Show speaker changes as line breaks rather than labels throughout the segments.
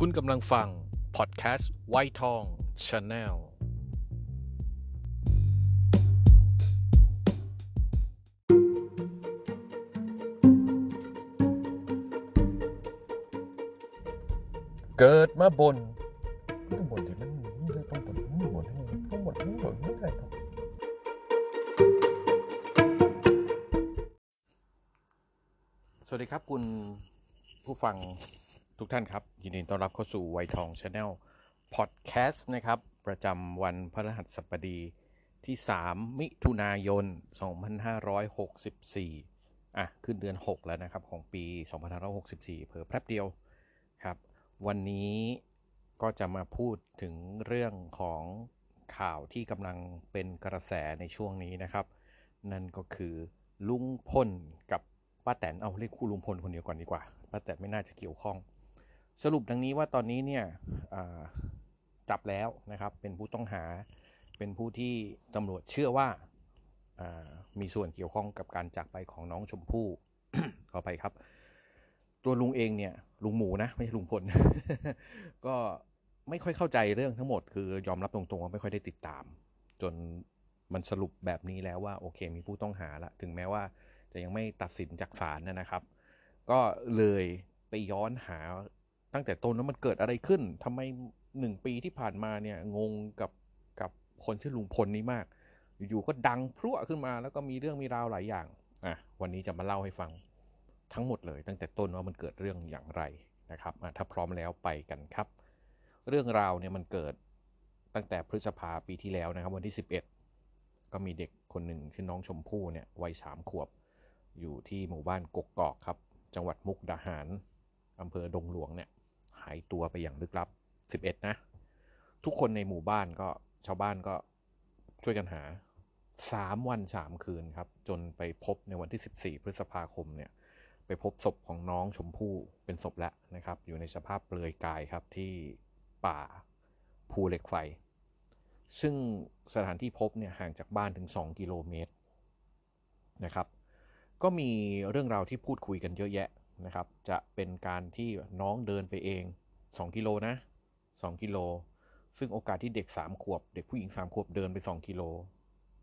คุณกำลังฟัง พอดแคสต์ไวทอง Channel เกิดมาบ่นต้องบ่นที่มันต้องบ่นต้องบ่นต้องบ่นต้องบ่นไม่ได้ครับสวัสดีครับคุณผู้ฟัง ทุกท่านครับ ยินดีต้อนรับเข้าสู่ไวทอง Channel พอดแคสต์นะครับ ประจำวันพฤหัสบดีที่ 3 มิถุนายน 2564 อะ ขึ้นเดือน 6 แล้วนะครับ ของปี 2564 เพิ่งแป๊บเดียวครับ วันนี้ก็จะมาพูดถึงเรื่องของข่าวที่กำลังเป็นกระแสในช่วงนี้นะครับ นั่นก็คือลุงพลกับป้าแตนเอาเรียกคู่ลุงพลคนเดียวก่อนดีกว่าป้าแตนไม่น่าจะเกี่ยวข้อง สรุปดังนี้ว่าตอนนี้เนี่ยจับแล้วนะครับ เป็นผู้ต้องหา เป็นผู้ที่ตำรวจเชื่อว่ามีส่วนเกี่ยวข้องกับการจากไปของน้องชมพู่ขอไปครับ ตัวลุงเองเนี่ย ลุงหมูนะ ไม่ใช่ลุงพล ก็ไม่ค่อยเข้าใจเรื่องทั้งหมด คือยอมรับตรงๆว่าไม่ค่อยได้ติดตาม จนมันสรุปแบบนี้แล้วว่าโอเคมีผู้ต้องหาละถึงแม้ว่าจะยังไม่ตัดสินจากศาลนะครับ ก็เลยไปย้อนหา ตั้งแต่ต้นว่ามันเกิดอะไรขึ้นทำไมหนึ่งปีที่ผ่านมาเนี่ยงงกับกับคนชื่อลุงพลนี้มาก อยู่ๆก็ดังพรั่วขึ้นมา แล้วก็มีเรื่องมีราวหลายอย่างอะวันนี้จะมาเล่าให้ฟังทั้งหมดเลย ตั้งแต่ต้นว่ามันเกิดเรื่องอย่างไรนะครับถ้าพร้อมแล้วไปกันครับ เรื่องราวเนี่ยมันเกิดตั้งแต่พฤษภาปีที่แล้วนะครับ วันที่ 11 ก็มีเด็กคนหนึ่งชื่อน้องชมพู่เนี่ยวัยสามขวบ อยู่ที่หมู่บ้านกกกอกครับ จังหวัดมุกดาหารอำเภอดงหลวงเนี่ยายตัวไปอย่างลึกลับ 11 นะ ทุกคนในหมู่บ้านก็ชาวบ้านก็ช่วยกันหา 3 วัน 3 คืนครับ จนไปพบในวันที่ 14 พฤษภาคมเนี่ย ไปพบศพของน้องชมพู่เป็นศพแล้วนะครับ อยู่ในสภาพเปลือยกายครับที่ป่าภูเหล็กไฟ ซึ่งสถานที่พบเนี่ยห่างจากบ้านถึง 2 กิโลเมตรนะครับ ก็มีเรื่องราวที่พูดคุยกันเยอะแยะ นะครับ จะเป็นการที่น้องเดินไปเอง 2 กิโลนะ 2 กิโล ซึ่งโอกาสที่เด็ก 3 ขวบ เด็กผู้หญิง 3 ขวบเดินไป 2 กิโล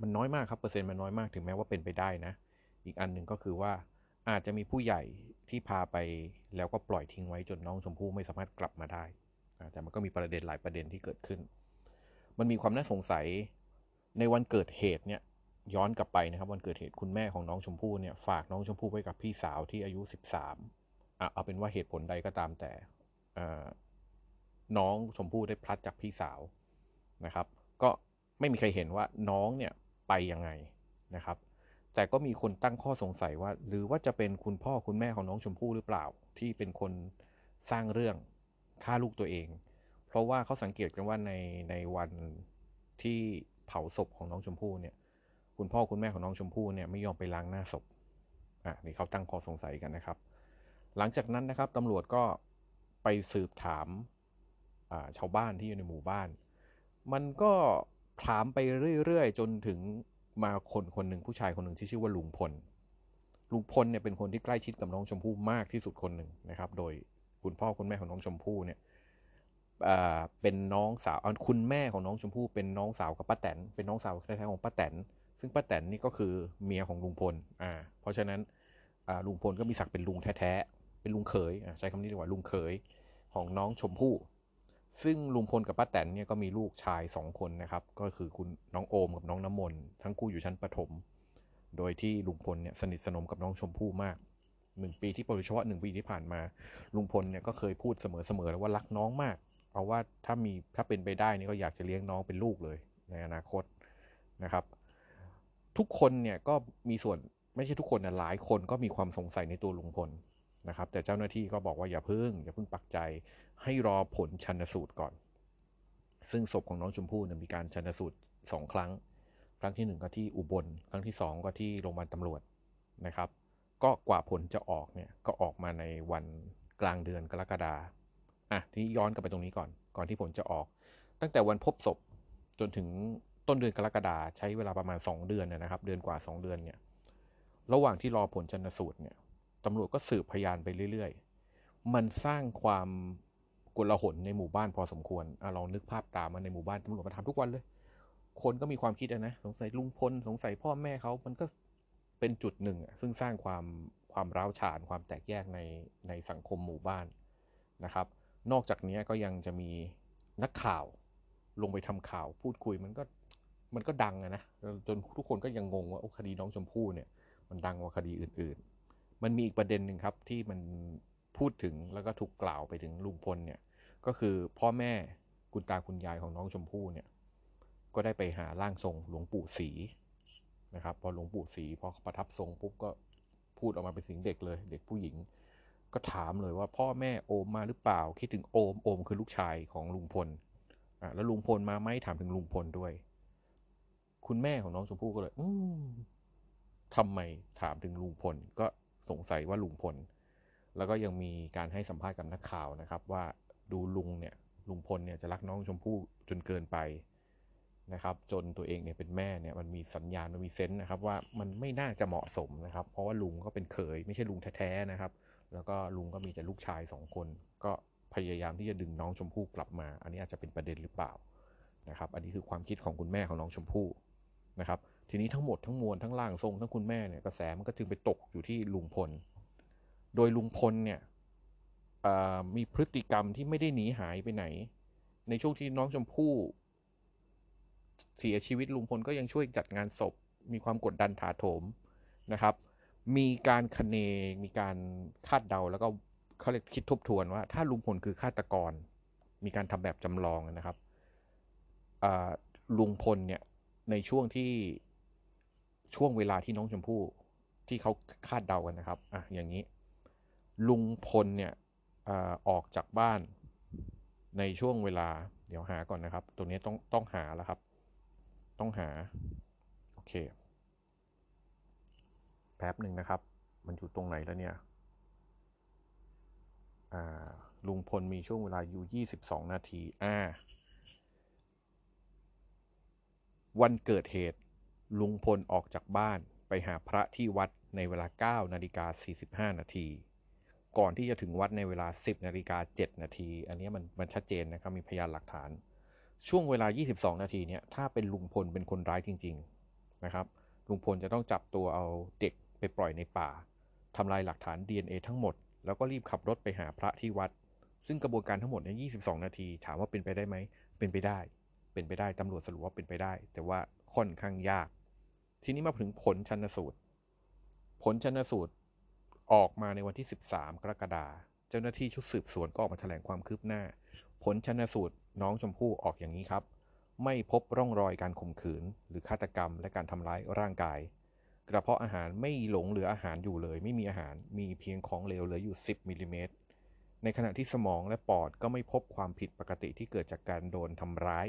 มันน้อยมากครับเปอร์เซ็นต์มันน้อยมากถึงแม้ว่าเป็นไปได้นะ อีกอันหนึ่งก็คือว่าอาจจะมีผู้ใหญ่ที่พาไปแล้วก็ปล่อยทิ้งไว้จนน้องชมพู่ไม่สามารถกลับมาได้ แต่มันก็มีประเด็นหลายประเด็นที่เกิดขึ้น มันมีความน่าสงสัยในวันเกิดเหตุเนี่ย ย้อนกลับไปนะครับวันเกิดเหตุคุณแม่ของน้องชมพู่เนี่ยฝากน้องชมพู่ไว้กับพี่สาวที่อายุ 13อะเอาเป็นว่าเหตุผลใดก็ตามแต่น้องชมพู่ได้พลัดจากพี่สาวนะครับ ก็ไม่มีใครเห็นว่าน้องเนี่ยไปยังไงนะครับ แต่ก็มีคนตั้งข้อสงสัยว่า หรือว่าจะเป็นคุณพ่อคุณแม่ของน้องชมพู่หรือเปล่า ที่เป็นคนสร้างเรื่องฆ่าลูกตัวเอง เพราะว่าเขาสังเกตกันว่าในในวันที่เผาศพของน้องชมพู่เนี่ย คุณพ่อคุณแม่ของน้องชมพู่เนี่ยไม่ยอมไปล้างหน้าศพอะนี่เขาตั้งข้อสงสัยกันนะครับ หลังจากนั้นนะครับตำรวจก็ไปสืบถามชาวบ้านที่อยู่ในหมู่บ้าน มันก็ถามไปเรื่อยๆ จนถึงมาคนคนหนึ่งผู้ชายคนหนึ่งที่ชื่อว่าลุงพล ลุงพลเนี่ยเป็นคนที่ใกล้ชิดกับน้องชมพู่มากที่สุดคนหนึ่งนะครับ โดยคุณพ่อคุณแม่ของน้องชมพู่เนี่ยเป็นน้องสาวคุณแม่ของน้องชมพู่เป็นน้องสาวกับป้าแตนเป็นน้องสาวแท้ๆของป้าแตน ซึ่งป้าแตนนี่ก็คือเมียของลุงพลอ่าเพราะฉะนั้นลุงพลก็มีศักดิ์เป็นลุงแท้ๆเป็นลุงเขยใช้คำนี้ดีกว่าลุงเขยของน้องชมพู่ซึ่งลุงพลกับป้าแตนเนี่ยก็มีลูกชายสองคนนะครับ ก็คือคุณน้องโอมกับน้องน้ำมนต์ทั้งคู่อยู่ชั้นประถม โดยที่ลุงพลเนี่ยสนิทสนมกับน้องชมพู่มากหนึ่งปีที่โดยเฉพาะหนึ่งปีที่ผ่านมา ลุงพลเนี่ยก็เคยพูดเสมอๆแล้วว่ารักน้องมาก เอาว่าถ้ามีถ้าเป็นไปได้นี่ก็อยากจะเลี้ยงน้องเป็นลูกเลยในอนาคตนะครับ ทุกคนเนี่ยก็มีส่วนไม่ใช่ทุกคนนะหลายคนก็มีความสงสัยในตัวลุงพลนะครับ แต่เจ้าหน้าที่ก็บอกว่าอย่าพึ่ง อย่าพึ่งปักใจให้รอผลชันสูตรก่อน ซึ่งศพของน้องชมพู่เนี่ยมีการชันสูตรสองครั้ง ครั้งที่หนึ่งก็ที่อุบล ครั้งที่สองก็ที่โรงพยาบาลตำรวจนะครับ ก็กว่าผลจะออกเนี่ยก็ออกมาในวันกลางเดือนกรกฎาอะที่ย้อนกลับไปตรงนี้ก่อน ก่อนที่ผลจะออก ตั้งแต่วันพบศพจนถึง ต้นเดือนกรกฎาใช้เวลาประมาณ 2 เดือนนะครับ เดือนกว่า 2 เดือนเนี่ยระหว่างที่รอผลชันสูตรเนี่ยตำรวจก็สืบพยานไปเรื่อยๆ มันสร้างความกลหนในหมู่บ้านพอสมควรอลองนึกภาพตามมาในหมู่บ้านตำรวจมาทำทุกวันเลย คนก็มีความคิดนะสงสัยลุงพลสงสัยพ่อแม่เขามันก็เป็นจุดหนึ่งอะซึ่งสร้างความความร้าวฉานความแตกแยกในในสังคมหมู่บ้านนะครับ นอกจากนี้ก็ยังจะมีนักข่าวลงไปทำข่าว พูดคุยมันก็ มันก็ดังอะนะจนทุกคนก็ยังงงว่าคดีน้องชมพู่เนี่ย มันดังกว่าคดีอื่น ๆ มันมีอีกประเด็นหนึ่งครับที่มันพูดถึงแล้วก็ถูกกล่าวไปถึงลุงพลเนี่ย ก็คือพ่อแม่คุณตาคุณยายของน้องชมพู่เนี่ย ก็ได้ไปหาร่างทรงหลวงปู่ศรีนะครับ พอหลวงปู่ศรีพอประทับทรงปุ๊บก็พูดออกมาเป็นสียงเด็กเลย เด็กผู้หญิง ก็ถามเลยว่าพ่อแม่โอมมาหรือเปล่า คิดถึงโอมโอมคือลูกชายของลุงพลอะแล้วลุงพลมาไหมถามถึงลุงพลด้วย คุณแม่ของน้องชมพู่ก็เลย อืมทำไมถามถึงลุงพล ก็สงสัยว่าลุงพล แล้วก็ยังมีการให้สัมภาษณ์กับนักข่าวนะครับ ว่าดูลุงเนี่ย ลุงพลเนี่ยจะรักน้องชมพู่จนเกินไปนะครับ จนตัวเองเนี่ยเป็นแม่เนี่ยมันมีสัญญาณมันมีเซนส์นะครับ ว่ามันไม่น่าจะเหมาะสมนะครับ เพราะว่าลุงก็เป็นเขยไม่ใช่ลุงแท้ๆนะครับ แล้วก็ลุงก็มีแต่ลูกชายสองคน ก็พยายามที่จะดึงน้องชมพู่กลับมา อันนี้อาจจะเป็นประเด็นหรือเปล่านะครับ อันนี้คือความคิดของคุณแม่ของน้องชมพู่ นะครับ ทีนี้ทั้งหมดทั้งมวลทั้งล่างทรงทั้งคุณแม่เนี่ยกระแสมันก็จึงไปตกอยู่ที่ลุงพล โดยลุงพลเนี่ยมีพฤติกรรมที่ไม่ได้หนีหายไปไหน ในช่วงที่น้องชมพู่เสียชีวิตลุงพลก็ยังช่วยจัดงานศพ มีความกดดันถาโถมนะครับ มีการคเนมีการคาดเดาแล้วก็เขาเรียกคิดทบทวนว่า ถ้าลุงพลคือฆาตกร มีการทำแบบจำลองนะครับลุงพลเนี่ย ในช่วงที่ช่วงเวลาที่น้องชมพู่ที่เขาคาดเดากันนะครับอะอย่างนี้ ลุงพลเนี่ยออกจากบ้านในช่วงเวลาเดี๋ยวหาก่อนนะครับ ตัวนี้ต้องต้องหาแล้วครับ ต้องหา โอเค แป๊บหนึ่งนะครับ มันอยู่ตรงไหนแล้วเนี่ยลุงพลมีช่วงเวลาอยู่ 22 นาทีอ่า วันเกิดเหตุ ลุงพลออกจากบ้านไปหาพระที่วัดในเวลา 9 นาฬิกา 45 นาที ก่อนที่จะถึงวัดในเวลา 10 นาฬิกา 7 นาที อันนี้มันมันชัดเจนนะครับ มีพยานหลักฐาน ช่วงเวลา 22 นาทีเนี่ย ถ้าเป็นลุงพลเป็นคนร้ายจริง ๆ นะครับ ลุงพลจะต้องจับตัวเอาเด็กไปปล่อยในป่า ทำลายหลักฐาน DNA ทั้งหมด แล้วก็รีบขับรถไปหาพระที่วัด ซึ่งกระบวนการทั้งหมดใน 22 นาที ถามว่าเป็นไปได้ไหม เป็นไปได้ เป็นไปได้ตำรวจสรุปว่าเป็นไปได้ แต่ว่าค่อนข้างยาก ทีนี้มาถึงผลชันสูตร ผลชันสูตรออกมาในวันที่ 13 กรกฎาคมเจ้าหน้าที่ชุดสืบสวนก็ออกมาแถลงความคืบหน้า ผลชันสูตรน้องชมพู่ออกอย่างนี้ครับ ไม่พบร่องรอยการข่มขืน หรือฆาตกรรมและการทำร้ายร่างกาย กระเพาะอาหารไม่หลงเหลืออาหารอยู่เลย ไม่มีอาหารมีเพียงของเหลวเหลืออยู่ 10มิลิเมตรในขณะที่สมองและปอดก็ไม่พบความผิดปกติที่เกิดจากการโดนทำร้าย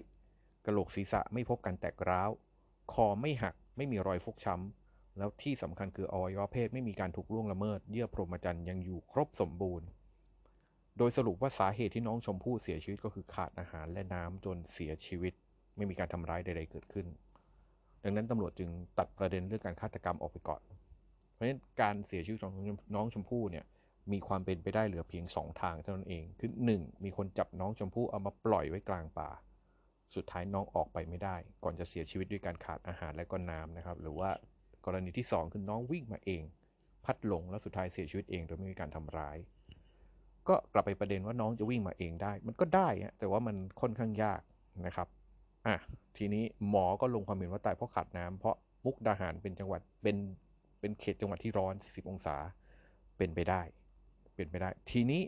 กระโหลกศีรษะไม่พบการแตกร้าว คอไม่หัก ไม่มีรอยฟกช้ำ แล้วที่สำคัญคืออวัยวะเพศไม่มีการถูกล่วงละเมิด เยื่อพรหมจรรย์ยังอยู่ครบสมบูรณ์ โดยสรุปว่าสาเหตุที่น้องชมพู่เสียชีวิตก็คือขาดอาหารและน้ำจนเสียชีวิต ไม่มีการทำร้ายใด ๆ เกิดขึ้น ดังนั้นตำรวจจึงตัดประเด็นเรื่องการฆาตกรรมออกไปก่อน เพราะฉะนั้นการเสียชีวิตของน้องชมพู่เนี่ยมีความเป็นไปได้เหลือเพียง 2 ทางเท่านั้นเอง คือ 1. มีคนจับน้องชมพู่เอามาปล่อยไว้กลางป่า สุดท้ายน้องออกไปไม่ได้ ก่อนจะเสียชีวิตด้วยการขาดอาหารและก็น้ำนะครับ หรือว่ากรณีที่ 2 คือน้องวิ่งมาเอง พัดหลงแล้วสุดท้ายเสียชีวิตเองโดยไม่มีการทำร้าย ก็กลับไปประเด็นว่าน้องจะวิ่งมาเองได้ มันก็ได้ฮะแต่ว่ามันค่อนข้างยากนะครับอะทีนี้หมอก็ลงความเห็นว่าตายเพราะขาดน้ำเพราะมุกดาหารเป็นจังหวัดเป็นเป็นเขตจังหวัดที่ร้อน 40 องศาเป็นไปได้ เป็นไปได้ ทีนี้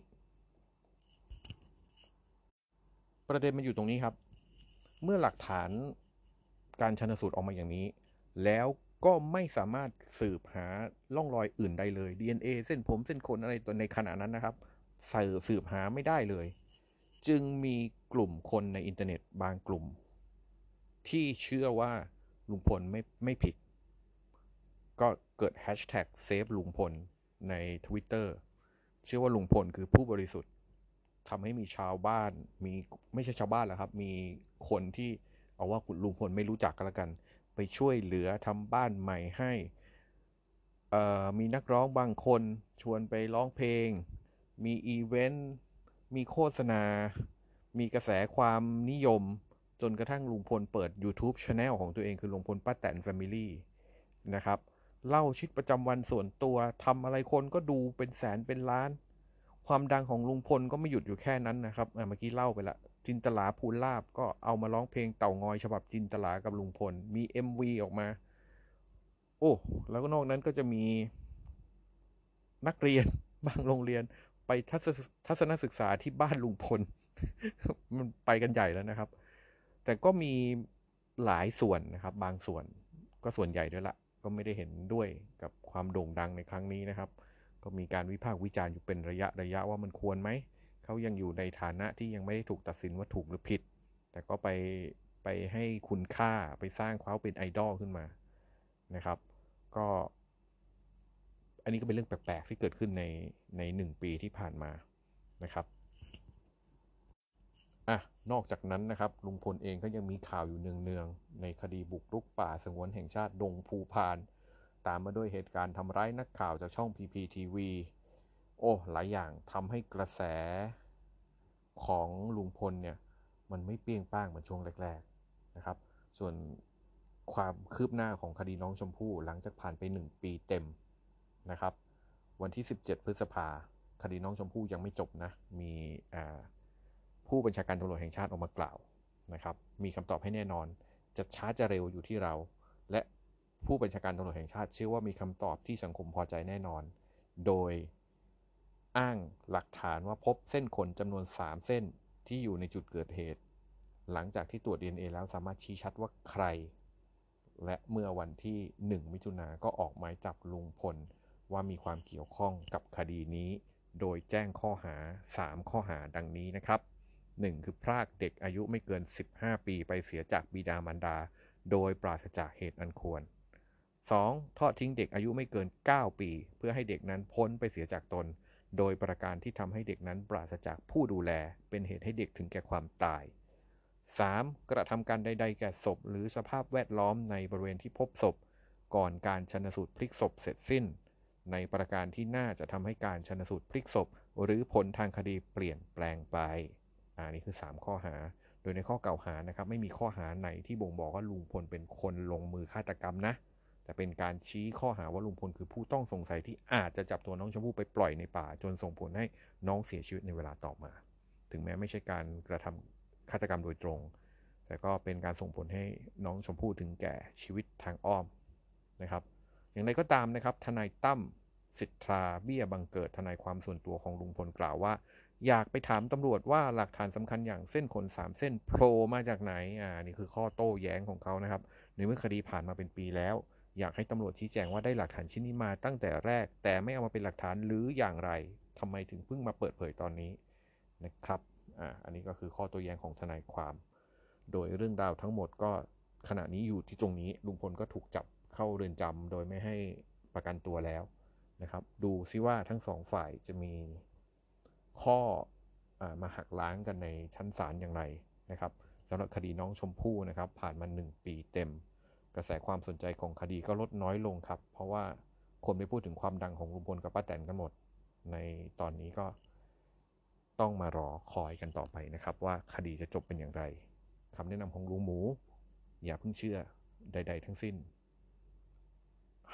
ประเด็นมันอยู่ตรงนี้ครับ เมื่อหลักฐานการชันสูตรออกมาอย่างนี้ แล้วก็ไม่สามารถสืบหาร่องรอยอื่นใดเลย DNA เส้นผมเส้นขนอะไรตัวในขณะนั้นนะครับสืบสืบหาไม่ได้เลย จึงมีกลุ่มคนในอินเทอร์เน็ตบางกลุ่ม ที่เชื่อว่าลุงพลไม่ไม่ผิด ก็เกิดแฮชแท็ก save ลุงพลใน Twitter เชื่อว่าลุงพลคือผู้บริสุทธิ์ ทำให้มีชาวบ้านมีไม่ใช่ชาวบ้านแล้วครับ มีคนที่เอาว่าลุงพลไม่รู้จักกันละกัน ไปช่วยเหลือทำบ้านใหม่ให้มีนักร้องบางคนชวนไปร้องเพลง มีอีเวนต์ มีโฆษณา มีกระแสความนิยม จนกระทั่งลุงพลเปิด YouTube Channel ของตัวเองคือลุงพลป้าแตน Family นะครับ เล่าชีวิตประจำวันส่วนตัวทำอะไรคนก็ดูเป็นแสนเป็นล้าน ความดังของลุงพลก็ไม่หยุดอยู่แค่นั้นนะครับเมื่อกี้เล่าไปละจินตลาภูลาบก็เอามาร้องเพลงเต่างอยฉบับจินตลากับลุงพล มี MV ออกมา โอ้ แล้วก็นอกนั้นก็จะมีนักเรียนบางโรงเรียนไปทัศทัศนศึกษาที่บ้านลุงพล มันไปกันใหญ่แล้วนะครับ แต่ก็มีหลายส่วนนะครับ บางส่วนก็ส่วนใหญ่ด้วยละ ก็ไม่ได้เห็นด้วยกับความโด่งดังในครั้งนี้นะครับ ก็มีการวิพากษ์วิจารณ์อยู่เป็นระยะระยะว่ามันควรไหม เขายังอยู่ในฐานะที่ยังไม่ได้ถูกตัดสินว่าถูกหรือผิด แต่ก็ไปไปให้คุณค่าไปสร้างเขาเป็นไอดอลขึ้นมานะครับ ก็ อันนี้ก็เป็นเรื่องแปลกๆที่เกิดขึ้นในในหนึ่งปีที่ผ่านมานะครับอะนอกจากนั้นนะครับลุงพลเองก็ยังมีข่าวอยู่เนืองๆในคดีบุกรุกป่าสงวนแห่งชาติดงภูพาน ตามมาด้วยเหตุการณ์ทำร้ายนักข่าวจากช่อง PPTV โอ้ หลายอย่างทำให้กระแสของลุงพลเนี่ย มันไม่เปี้ยงป้างเหมือนช่วงแรก ๆ นะครับ ส่วนความคืบหน้าของคดีน้องชมพู่หลังจากผ่านไป 1 ปีเต็มนะครับ วันที่ 17 พฤษภาคดีน้องชมพู่ยังไม่จบนะ มีผู้บัญชาการตำรวจแห่งชาติออกมากล่าวนะครับ มีคำตอบให้แน่นอน จะช้าจะเร็วอยู่ที่เรา และ ผู้บัญชาการตำรวจแห่งชาติเชื่อว่ามีคำตอบที่สังคมพอใจแน่นอน โดยอ้างหลักฐานว่าพบเส้นขนจำนวน 3 เส้นที่อยู่ในจุดเกิดเหตุ หลังจากที่ตรวจ DNA แล้วสามารถชี้ชัดว่าใคร และเมื่อวันที่ 1 มิถุนาก็ออกหมายจับลุงพลว่ามีความเกี่ยวข้องกับคดีนี้ โดยแจ้งข้อหา 3 ข้อหาดังนี้นะครับ 1. คือพรากเด็กอายุไม่เกิน 15 ปีไปเสียจากบิดามารดา โดยปราศจากเหตุอันควร 2. ทอดทิ้งเด็กอายุไม่เกิน 9 ปี เพื่อให้เด็กนั้นพ้นไปเสียจากตน โดยประการที่ทำให้เด็กนั้นปราศจากผู้ดูแล เป็นเหตุให้เด็กถึงแก่ความตาย 3. กระทำการใด ๆ แก่ศพ หรือสภาพแวดล้อมในบริเวณที่พบศพ ก่อนการชนสูตรพลิกศพเสร็จสิ้น ในประการที่น่าจะทำให้การชนสูตรพลิกศพ หรือผลทางคดีเปลี่ยนแปลงไปอ่านี่คือ 3 ข้อหา โดยในข้อกล่าวหานะครับไม่มีข้อหาไหนที่บ่งบอกว่าลุงพลเป็นคนลงมือฆาตกรรมนะ แต่เป็นการชี้ข้อหาว่าลุงพลคือผู้ต้องสงสัยที่อาจจะจับตัวน้องชมพู่ไปปล่อยในป่า จนส่งผลให้น้องเสียชีวิตในเวลาต่อมา ถึงแม้ไม่ใช่การกระทำฆาตกรรมโดยตรง แต่ก็เป็นการส่งผลให้น้องชมพู่ถึงแก่ชีวิตทางอ้อมนะครับ อย่างไรก็ตามนะครับทนายตั้มสิทธาเบี้ยบังเกิดทนายความส่วนตัวของลุงพลกล่าวว่า อยากไปถามตำรวจว่าหลักฐานสำคัญอย่างเส้นขนสามเส้นโผล่มาจากไหนอ่านี่คือข้อโต้แย้งของเขานะครับในเมื่อคดีผ่านมาเป็นปีแล้ว อยากให้ตำรวจชี้แจงว่าได้หลักฐานชิ้นนี้มาตั้งแต่แรก แต่ไม่เอามาเป็นหลักฐานหรืออย่างไรทำไมถึงเพิ่งมาเปิดเผยตอนนี้นะครับอ่าอันนี้ก็คือข้อโต้แย้งของทนายความ โดยเรื่องราวทั้งหมดก็ขณะนี้อยู่ที่ตรงนี้ลุงพลก็ถูกจับเข้าเรือนจำโดยไม่ให้ประกันตัวแล้วนะครับ ดูซิว่าทั้งสองฝ่ายจะมีข้อมาหักล้างกันในชั้นศาลอย่างไรนะครับสำหรับคดีน้องชมพู่นะครับ ผ่านมา 1 ปีเต็ม กระแสความสนใจของคดีก็ลดน้อยลงครับ เพราะว่าคนไปพูดถึงความดังของลุงพลกับป้าแตนกันหมด ในตอนนี้ก็ต้องมารอคอยกันต่อไปนะครับ ว่าคดีจะจบเป็นอย่างไรคำแนะนำของลุงหมู อย่าเพิ่งเชื่อใด ๆ ทั้งสิ้น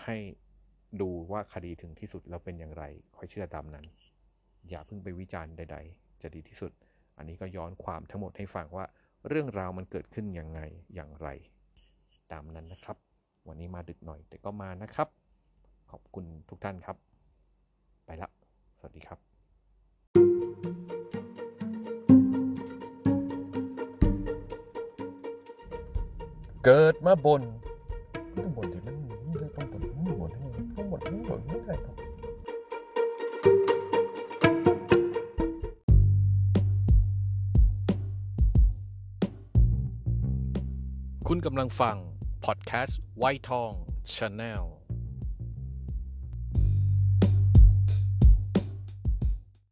ให้ดูว่าคดีถึงที่สุดแล้วเป็นอย่างไร ค่อยเชื่อตามนั้น อย่าเพิ่งไปวิจารณ์ใด ๆ จะดีที่สุด อันนี้ก็ย้อนความทั้งหมดให้ฟังว่า เรื่องราวมันเกิดขึ้นยังไงอย่างไร ตามนั้นนะครับ วันนี้มาดึกหน่อยแต่ก็มานะครับ ขอบคุณทุกท่านครับ ไปละ สวัสดีครับ เกิดมาบนบนที่มันต้องบนบนต้องบนต้องบนไม่ได้ครับคุณกำลังฟัง พอดแคสต์ไวทองชาแนล